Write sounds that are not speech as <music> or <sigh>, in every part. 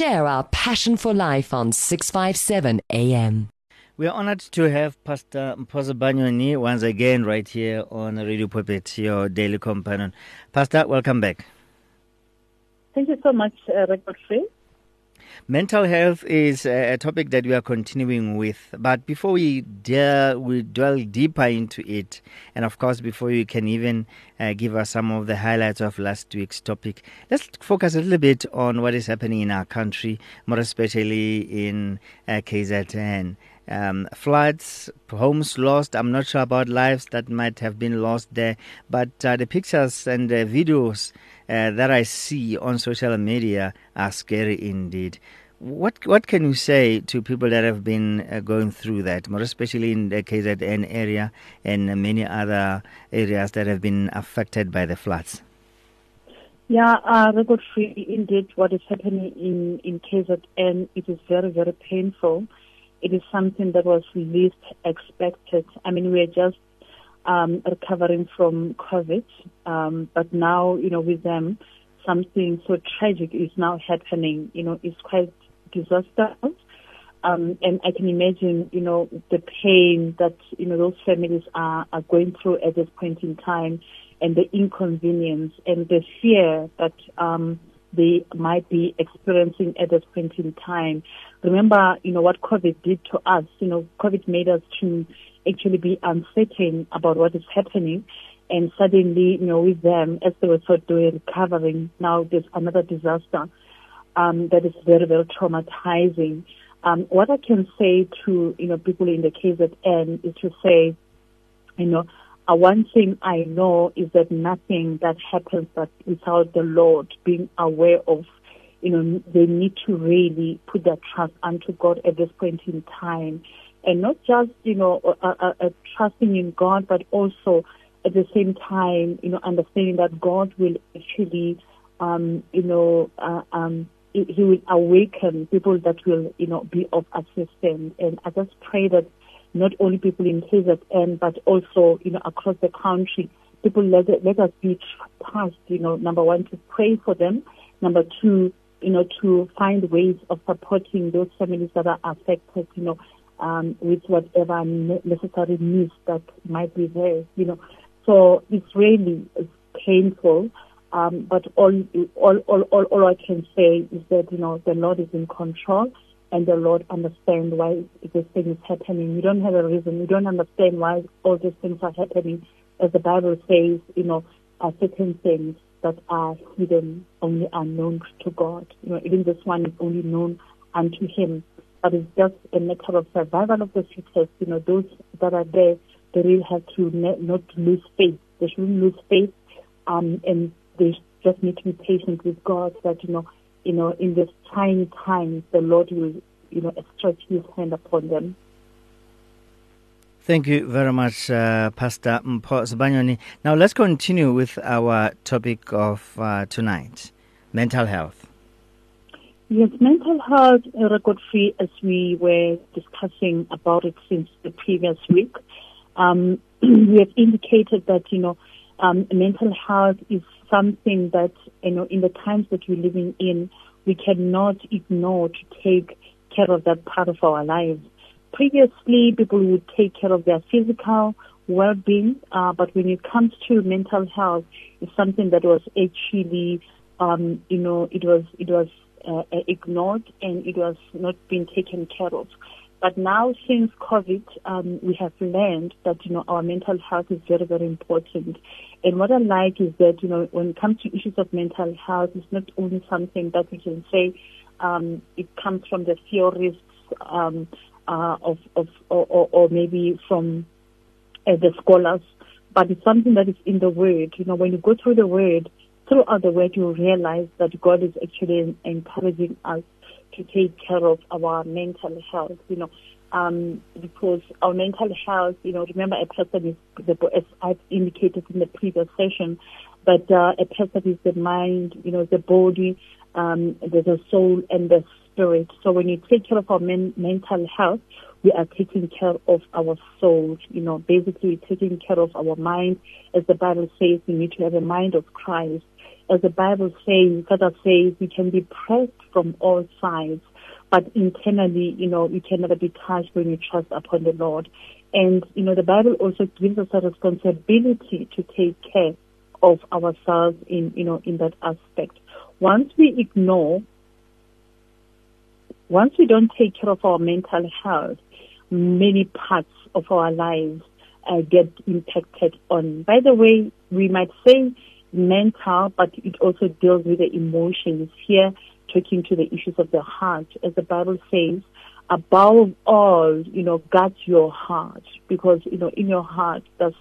Share our passion for life on 657 AM. We are honored to have Pastor Mpho Sibanyoni once again right here on Radio Pulpit, your daily companion. Pastor, welcome back. Thank you so much, uh, Record Free. Mental health is a topic that we are continuing with, but before we we dwell deeper into it, and of course, before you can even uh, give us some of the highlights of last week's topic, let's focus a little bit on what is happening in our country, more especially in uh, KZN. Um, floods, homes lost. I'm not sure about lives that might have been lost there, but uh, the pictures and the videos uh, that I see on social media are scary indeed. What what can you say to people that have been uh, going through that, more especially in the KZN area and many other areas that have been affected by the floods? Yeah, uh, record free indeed. What is happening in in KZN it is very very painful. It is something that was least expected. I mean, we are just um, recovering from COVID. Um, but now, you know, with them, something so tragic is now happening. You know, it's quite disastrous. Um, and I can imagine, you know, the pain that, you know, those families are, are going through at this point in time and the inconvenience and the fear that, um, they might be experiencing at this point in time. Remember, you know, what COVID did to us. You know, COVID made us to actually be uncertain about what is happening. And suddenly, you know, with them, as they were sort of doing recovering, now there's another disaster um, that is very, very traumatizing. Um, what I can say to, you know, people in the KZN is to say, you know, uh, one thing I know is that nothing that happens that without the Lord being aware of, you know, they need to really put their trust unto God at this point in time and not just you know uh, trusting in God, but also at the same time you know understanding that God will actually um, you know uh, um, he will awaken people that will you know be of assistance. And I just pray that not only people in KZN but also you know across the country, people let let us be past you know number one to pray for them, number two you know to find ways of supporting those families that are affected you know um, with whatever necessary needs that might be there, you know. So it's really painful. Um, but all, all, all, all, all I can say is that, you know, the Lord is in control and the Lord understands why this thing is happening. You don't have a reason. You don't understand why all these things are happening. As the Bible says, you know, are certain things that are hidden, only unknown to God. You know, even this one is only known unto Him but it's just a matter of survival of the fittest. You know, those that are there, they really have to ne- not lose faith. They shouldn't lose faith, um, and they just need to be patient with God. That you know, you know, in this trying times, the Lord will, you know, stretch His hand upon them. Thank you very much, uh, Pastor Mpho Sibanyoni. Now let's continue with our topic of uh, tonight: mental health. Yes, mental health, uh, record free, as we were discussing about it since the previous week. Um, <clears throat> we have indicated that, you know, um, mental health is something that, you know, in the times that we're living in, we cannot ignore to take care of that part of our lives. Previously, people would take care of their physical well-being, uh, but when it comes to mental health, it's something that was actually, um, you know, it was, it was uh, ignored and it was not being taken care of. But now, since COVID, um, we have learned that you know our mental health is very, very important. And what I like is that you know when it comes to issues of mental health, it's not only something that we can say um, it comes from the theorists um, uh, of, of or, or, or, maybe from uh, the scholars, but it's something that is in the Word. You know, when you go through the Word, throughout the word, you realize that God is actually encouraging us to take care of our mental health, you know, um, because our mental health, you know, remember a person is, the, as I've indicated in the previous session, but uh, a person is the mind, you know, the body, um, the, the soul, and the spirit. So when you take care of our men, mental health, we are taking care of our soul, you know, basically taking care of our mind. As the Bible says, we need to have a mind of Christ. as the Bible says, God says, we can be pressed from all sides, but internally, you know, you can never be touched when you trust upon the Lord. And, you know, the Bible also gives us a responsibility to take care of ourselves in, you know, in that aspect. Once we ignore, once we don't take care of our mental health, many parts of our lives uh, get impacted on. By the way, we might say mental, but it also deals with the emotions. Here, talking to the issues of the heart, as the Bible says, above all, you know, guard your heart because, you know, in your heart, there's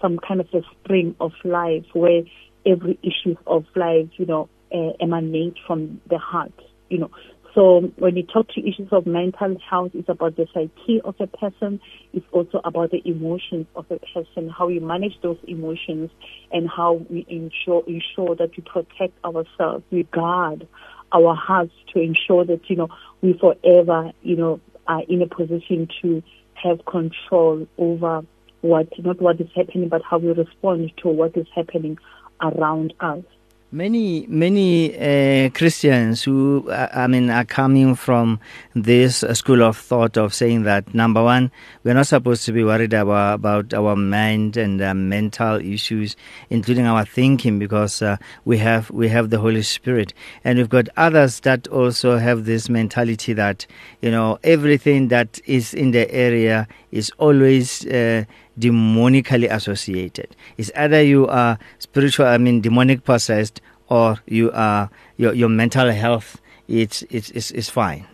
some kind of a spring of life where every issue of life, you know, uh, emanate from the heart, you know. So when you talk to issues of mental health, it's about the psyche of a person. It's also about the emotions of a person, how you manage those emotions and how we ensure, ensure that we protect ourselves. We guard our hearts to ensure that, you know, we forever, you know, are in a position to have control over what, not what is happening, but how we respond to what is happening around us. Many, many uh, Christians who, uh, I mean, are coming from this school of thought of saying that number one, we're not supposed to be worried about, about our mind and uh, mental issues, including our thinking, because uh, we have we have the Holy Spirit, and we've got others that also have this mentality that you know everything that is in the area is always uh, demonically associated. It's either you are spiritual, I mean, demonic possessed, or you are your your mental health. It's it's it's, it's fine.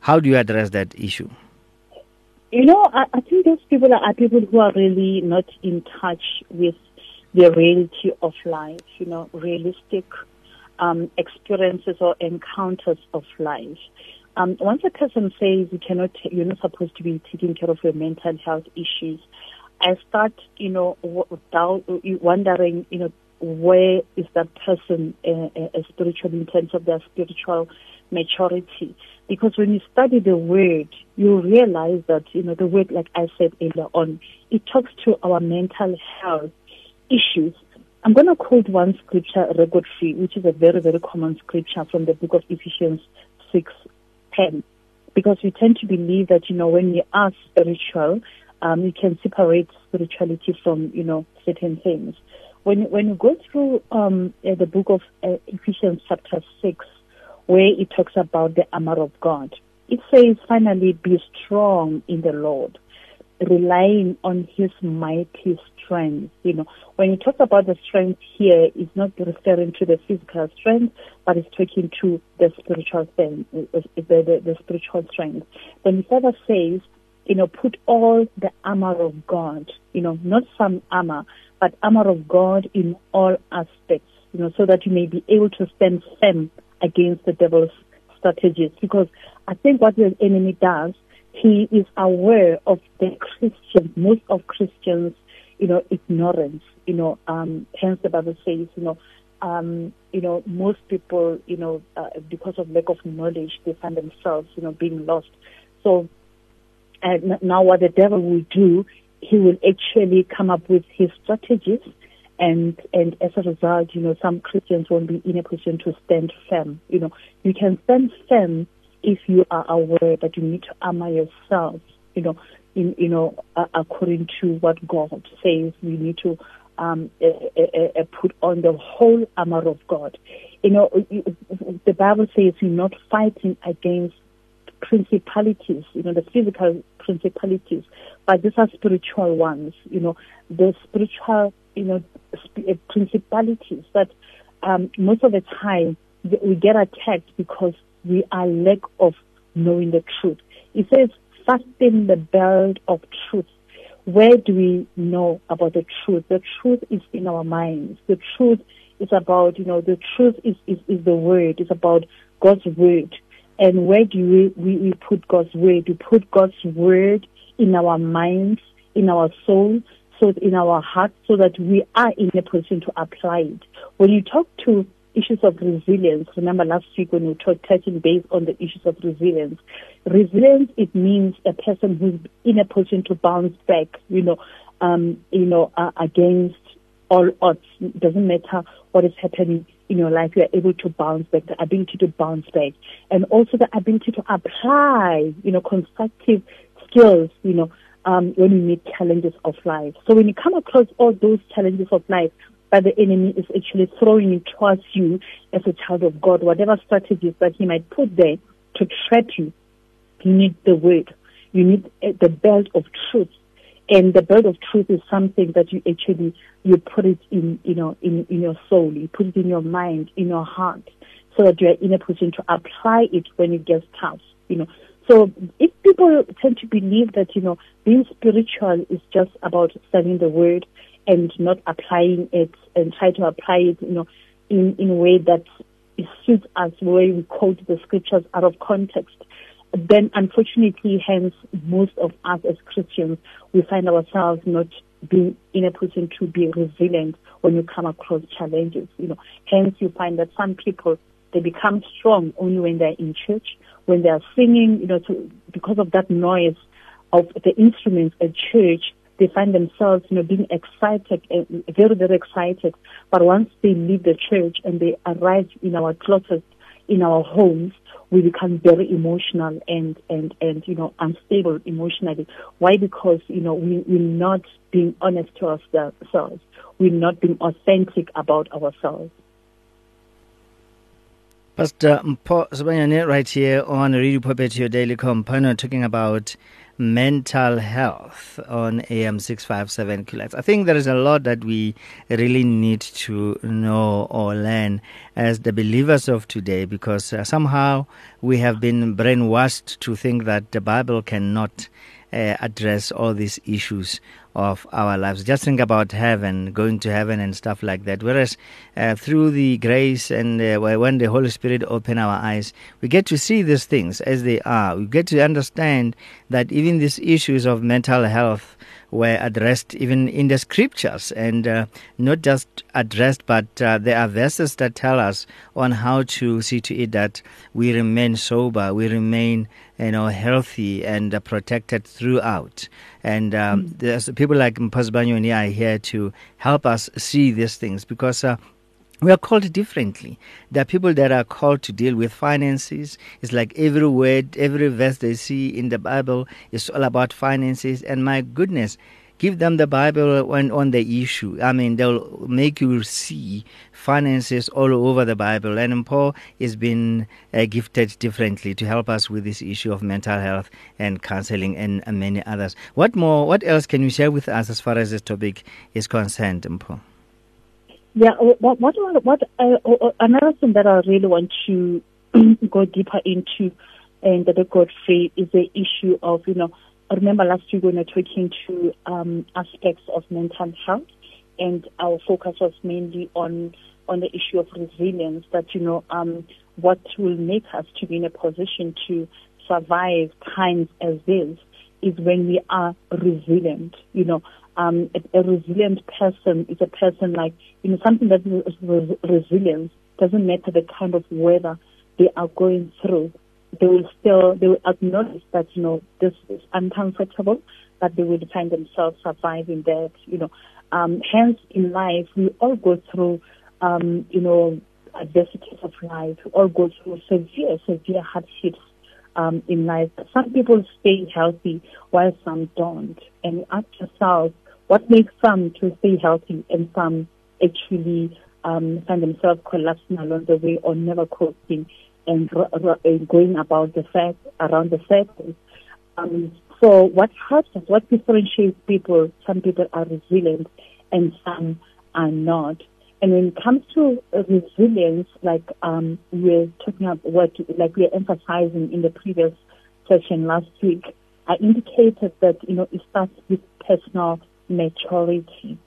How do you address that issue? You know, I, I think those people are, are people who are really not in touch with the reality of life. You know, realistic um, experiences or encounters of life. Um, once a person says you cannot, you're not supposed to be taking care of your mental health issues, I start, you know, doubt, wondering, you know, where is that person uh, uh, spiritual in terms of their spiritual maturity? Because when you study the word, you realize that, you know, the word, like I said earlier on, it talks to our mental health issues. I'm going to quote one scripture, record free, which is a very, very common scripture from the book of Ephesians 6, 10. Because we tend to believe that, you know, when we are spiritual, um, you can separate spirituality from, you know, certain things. When, when you go through um, uh, the book of uh, Ephesians chapter 6, where it talks about the armor of God, it says, finally, be strong in the Lord, relying on his mighty strength. You know, when you talk about the strength here, it's not referring to the physical strength, but it's talking to the spiritual strength, uh, uh, the, the, the spiritual strength. Then he further says, you know, put all the armor of God, you know, not some armor, but armor of God in all aspects, you know, so that you may be able to stand firm against the devil's strategies. Because I think what the enemy does, he is aware of the Christians, most of Christians, you know, ignorance, you know, um, hence the Bible says, you know, um, you know, most people, you know, uh, because of lack of knowledge, they find themselves, you know, being lost. So and now what the devil will do, he will actually come up with his strategies and and as a result, you know, some Christians won't be in a position to stand firm. You know, you can stand firm if you are aware that you need to armor yourself. You know, in you know, uh, according to what God says, we need to um, uh, uh, put on the whole armor of God. You know, the Bible says you're not fighting against principalities, you know, the physical principalities, but these are spiritual ones, you know, the spiritual, you know, principalities that um, most of the time we get attacked because we are lack of knowing the truth. It says, fasten the belt of truth. Where do we know about the truth? The truth is in our minds. The truth is about, you know, the truth is, is, is the word. It's about God's word. And where do we, we, we put God's word? We put God's word in our minds, in our soul, so in our heart, so that we are in a position to apply it. When you talk to issues of resilience, remember last week when we talked touching base on the issues of resilience. Resilience it means a person who's in a position to bounce back, you know, um, you know, uh, against all odds. Doesn't matter what is happening in your life, you are able to bounce back, the ability to bounce back, and also the ability to apply, you know, constructive skills, you know, um, when you meet challenges of life. So when you come across all those challenges of life, but the enemy is actually throwing it towards you as a child of God, whatever strategies that he might put there to trap you, you need the word. You need eh, the belt of truth. And the belt of truth is something that you actually, you put it in, you know, in, in your soul. You put it in your mind, in your heart, so that you are in a position to apply it when it gets tough, you know. So if people tend to believe that, you know, being spiritual is just about studying the word and not applying it and try to apply it, you know, in, in a way that suits us, where we quote the scriptures out of context, then unfortunately, hence, most of us as Christians, we find ourselves not being in a position to be resilient when you come across challenges. You know, hence you find that some people they become strong only when they're in church, when they are singing. You know, to, because of that noise of the instruments at church, they find themselves, you know, being excited, eh, very, very excited. But once they leave the church and they arrive in our closest, in our homes, we become very emotional and, and, and, you know, unstable emotionally. Why? Because, you know, we, we're not being honest to ourselves. We're not being authentic about ourselves. Pastor Mpho Sibanyoni right here on Radio Pulpit, your daily companion, talking about mental health on AM 657 kilohertz. I think there is a lot that we really need to know or learn as the believers of today because uh, somehow we have been brainwashed to think that the Bible cannot uh, address all these issues of our lives. Just think about heaven, going to heaven and stuff like that. Whereas uh, through the grace and uh, when the Holy Spirit open our eyes, we get to see these things as they are. We get to understand that even these issues of mental health were addressed even in the scriptures and uh, not just addressed, but uh, there are verses that tell us on how to see to it that we remain sober, we remain you know healthy and uh, protected throughout. And um, mm. there's people like Mpho Sibanyoni are here to help us see these things because uh, we are called differently. There are people that are called to deal with finances. It's like every word, every verse they see in the Bible is all about finances. And my goodness, give them the Bible when on the issue. I mean, they'll make you see finances all over the Bible. And Paul has been uh, gifted differently to help us with this issue of mental health and counseling and, and many others. What more? What else can you share with us as far as this topic is concerned, Paul? Yeah, what what, what uh, uh, another thing that I really want to <clears throat> go deeper into, and that free is the issue of you know. I remember last week when we were talking to um, aspects of mental health, and our focus was mainly on on the issue of resilience. That you know, um, what will make us to be in a position to survive times as this is when we are resilient. You know, um, a, a, resilient person is a person like, you know, something that is res- resilience doesn't matter the kind of weather they are going through. They will still, they will acknowledge that, you know, this is uncomfortable, but they will find themselves surviving that, you know. Um, hence, in life, we all go through, um, you know, adversities of life. We all go through severe, severe hardships um, in life. Some people stay healthy while some don't. And ask yourself, what makes some to stay healthy and some actually um, find themselves collapsing along the way or never coping and r- r- going about the fact around the circles. Um, so what helps what differentiates people, some people are resilient and some are not. And when it comes to resilience, like um, we're talking about what, like we're emphasizing in the previous session last week, I indicated that, you know, it starts with personal maturity.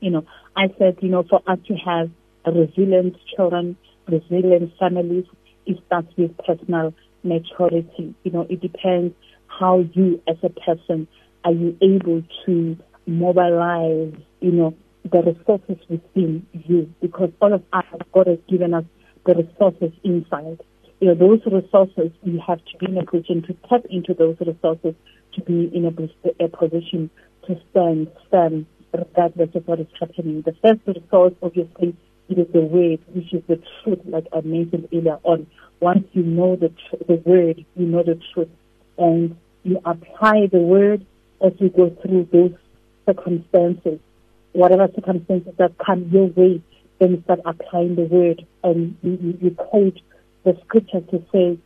You know, I said, you know, for us to have resilient children, resilient families, it starts with personal maturity. You know, it depends how you as a person are you able to mobilize, you know, the resources within you because all of us, God has given us the resources inside. You know, those resources, we have to be in a position to tap into those resources to be in a, a position to stand firm regardless of what is happening. The first resource, obviously, it is the word, which is the truth, like I mentioned earlier on. Once you know the, tr- the word, you know the truth, and you apply the word as you go through those circumstances, whatever circumstances that come your way, then you start applying the word and you, you, quote the scripture to say,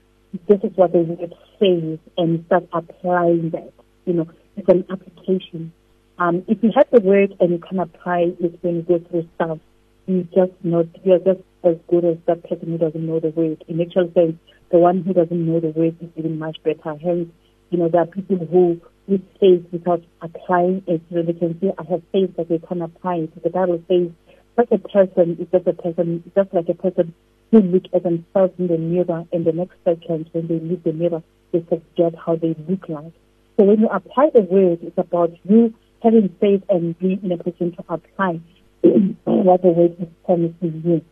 this is what the word says, and start applying that. You know, it's an application. Um, if you have the word and you can apply it when you go through stuff, you just not you're just as good as that person who doesn't know the word. In actual sense, the one who doesn't know the word is even much better. Hence, you know, there are people who with faith without applying. So they can say, I have faith that they can apply it. The Bible says such a person is just a person just like a person who look at themselves in the mirror and the next second when they leave the mirror they forget how they look like. So when you apply the word, it's about you having faith and being in a position to apply <clears throat> what the word is promising you.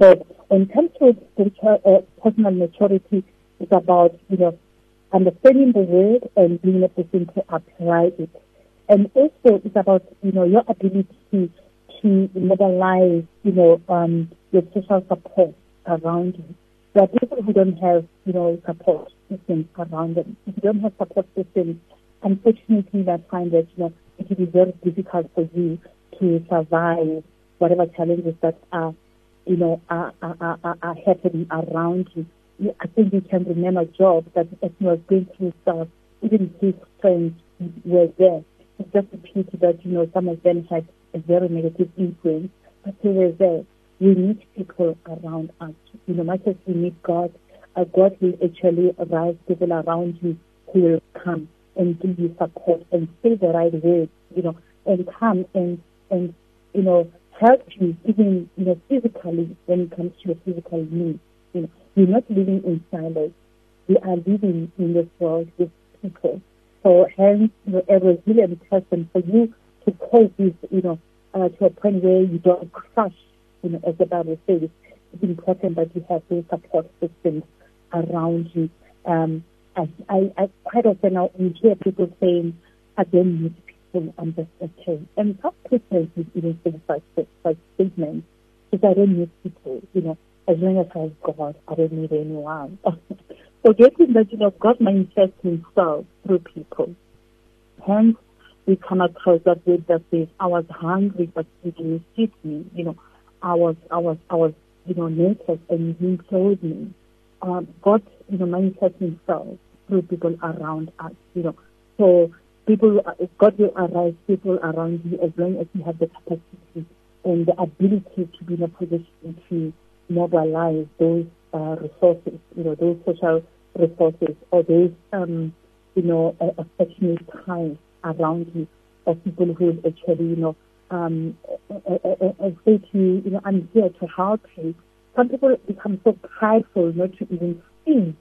So when it comes to spiritual, uh, personal maturity, it's about, you know, understanding the word and being able to apply it. And also it's about, you know, your ability to, to mobilize, you know, um, your social support around you. There are people who don't have, you know, support systems around them. If you don't have support systems, unfortunately, I find that, you know, it will be very difficult for you to survive whatever challenges that are, you know, are, are, are, are happening around you. I think you can remember Job that as he was going through stuff, even his friends were there. It's just a pity that, you know, some of them had a very negative influence, but they were there. We need people around us. You know, much as we need God, uh, God will actually rise people around you who will come and give you support and say the right words, you know, and come and, and, you know, help you even, you know, physically when it comes to your physical needs. You know, we're not living in silos. We are living in this world with people. So hence, you know, a resilient person for you to cope with, you know, uh, to a point where you don't crush, you know, as the Bible says, it's important that you have those support systems around you. Um, I, I, I quite often we hear people saying, I don't need people, I'm just okay. And some Christians even say such, such statements, because I don't need people, you know, as long as I have God, I don't need anyone. <laughs> Forgetting that, you know, God manifests himself through people. Hence, we come across that word that says, I was hungry, but you didn't feed me. You know, I was, I was, I was, you know, naked and you didn't clothe me. Um, God, you know, manifests himself through people around us, you know. So people, God will arise people around you as long as you have the capacity and the ability to be in a position to mobilize those uh, resources, you know, those social resources or those, um, you know, affectionate ties around you of people who actually, you know, um, say to you, you know, I'm here to help you. Some people become so prideful not to even see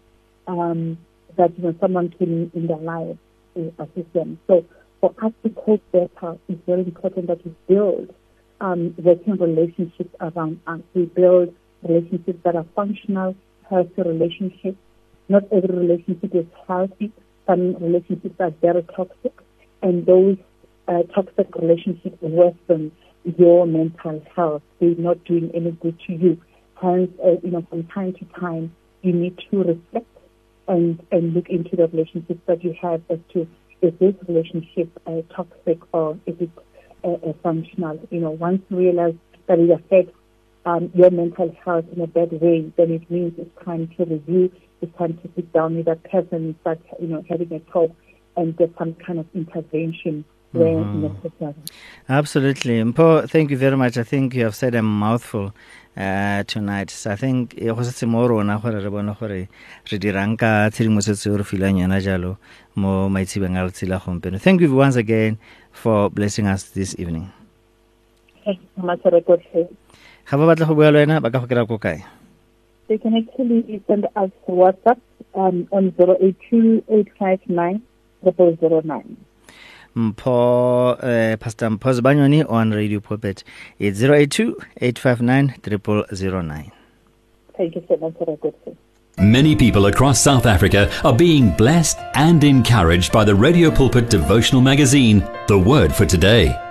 um, that, you know, someone came in their life to assist them. So for us to cope better, it's very important that we build um, working relationships around us. We build relationships that are functional, healthy relationships. Not every relationship is healthy. Some relationships are very toxic, and those uh, toxic relationships worsen your mental health. They're not doing any good to you. Hence, uh, you know, from time to time, you need to reflect and and look into the relationships that you have as to is this relationship uh, toxic or is it uh, functional? You know, once you realize that it affects um, your mental health in a bad way, then it means it's time to review, it's time to sit down with that person and start, you know, having a talk and get some kind of intervention where mm-hmm. necessary. Absolutely. Mpho, thank you very much. I think you have said a mouthful uh, tonight so i think e go setse mo rona gore re bone gore re dirang ka tshedimosetso re filang yona jalo mo maitshibeng a letsela gompieno thank you once again for blessing us this evening Thank you so much, ga ba batla go bua le wena ba ka go kry ko kae they can actually send us WhatsApp um, on 082 859 Mpho, uh, Pastor Mpho Sibanyoni on Radio Pulpit. It's 082 859 0009. Thank you so much for a good thing. Many people across South Africa are being blessed and encouraged by the Radio Pulpit devotional magazine, The Word for Today.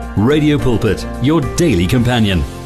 Radio Pulpit, your daily companion.